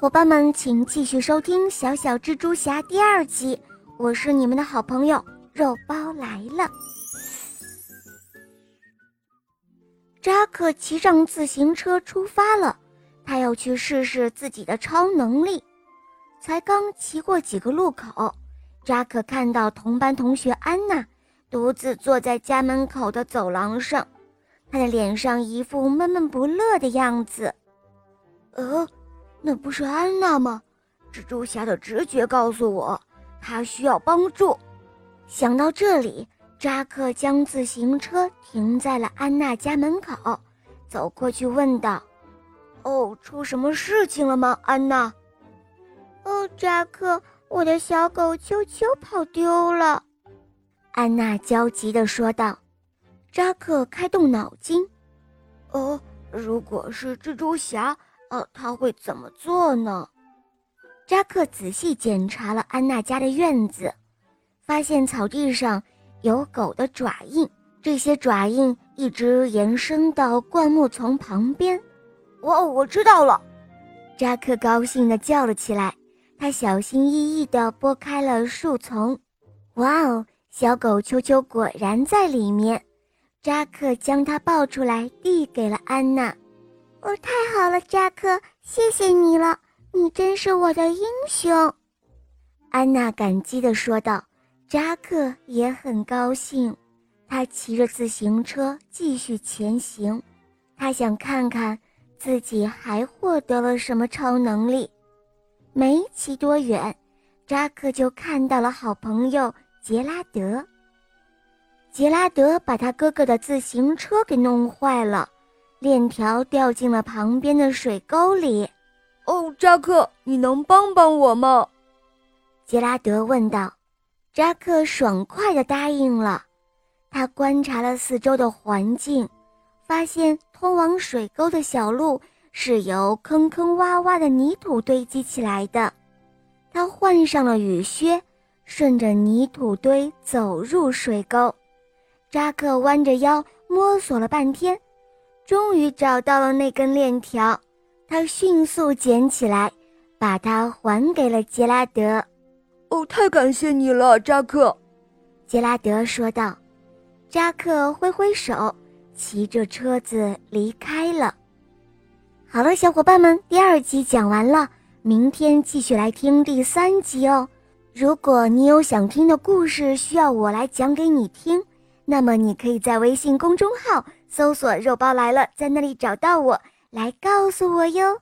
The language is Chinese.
伙伴们，请继续收听《小小蜘蛛侠》第二集。我是你们的好朋友肉包来了。扎克骑上自行车出发了，他要去试试自己的超能力。才刚骑过几个路口，扎克看到同班同学安娜独自坐在家门口的走廊上，她的脸上一副闷闷不乐的样子。呃。那不是安娜吗？蜘蛛侠的直觉告诉我，她需要帮助。想到这里，扎克将自行车停在了安娜家门口，走过去问道：“哦，出什么事情了吗，安娜？”“哦，扎克，我的小狗秋秋跑丢了。”安娜焦急地说道。扎克开动脑筋：“哦，如果是蜘蛛侠。”他会怎么做呢？扎克仔细检查了安娜家的院子，发现草地上有狗的爪印，这些爪印一直延伸到灌木丛旁边。哦，我知道了！扎克高兴地叫了起来。他小心翼翼地拨开了树丛。哇哦，小狗秋秋果然在里面。扎克将它抱出来，递给了安娜。哦，太好了，扎克，谢谢你了，你真是我的英雄。”安娜感激地说道。扎克也很高兴，他骑着自行车继续前行。他想看看自己还获得了什么超能力。没骑多远，扎克就看到了好朋友杰拉德。杰拉德把他哥哥的自行车给弄坏了。链条掉进了旁边的水沟里。哦，扎克，你能帮帮我吗？杰拉德问道。扎克爽快地答应了。他观察了四周的环境，发现通往水沟的小路是由坑坑洼洼的泥土堆积起来的。他换上了雨靴，顺着泥土堆走入水沟。扎克弯着腰摸索了半天。终于找到了那根链条，他迅速捡起来，把它还给了杰拉德。哦，太感谢你了，扎克！杰拉德说道。扎克挥挥手，骑着车子离开了。好了，小伙伴们，第二集讲完了，明天继续来听第三集哦。如果你有想听的故事需要我来讲给你听，那么你可以在微信公众号。搜索“肉包来了”，在那里找到我，来告诉我哟。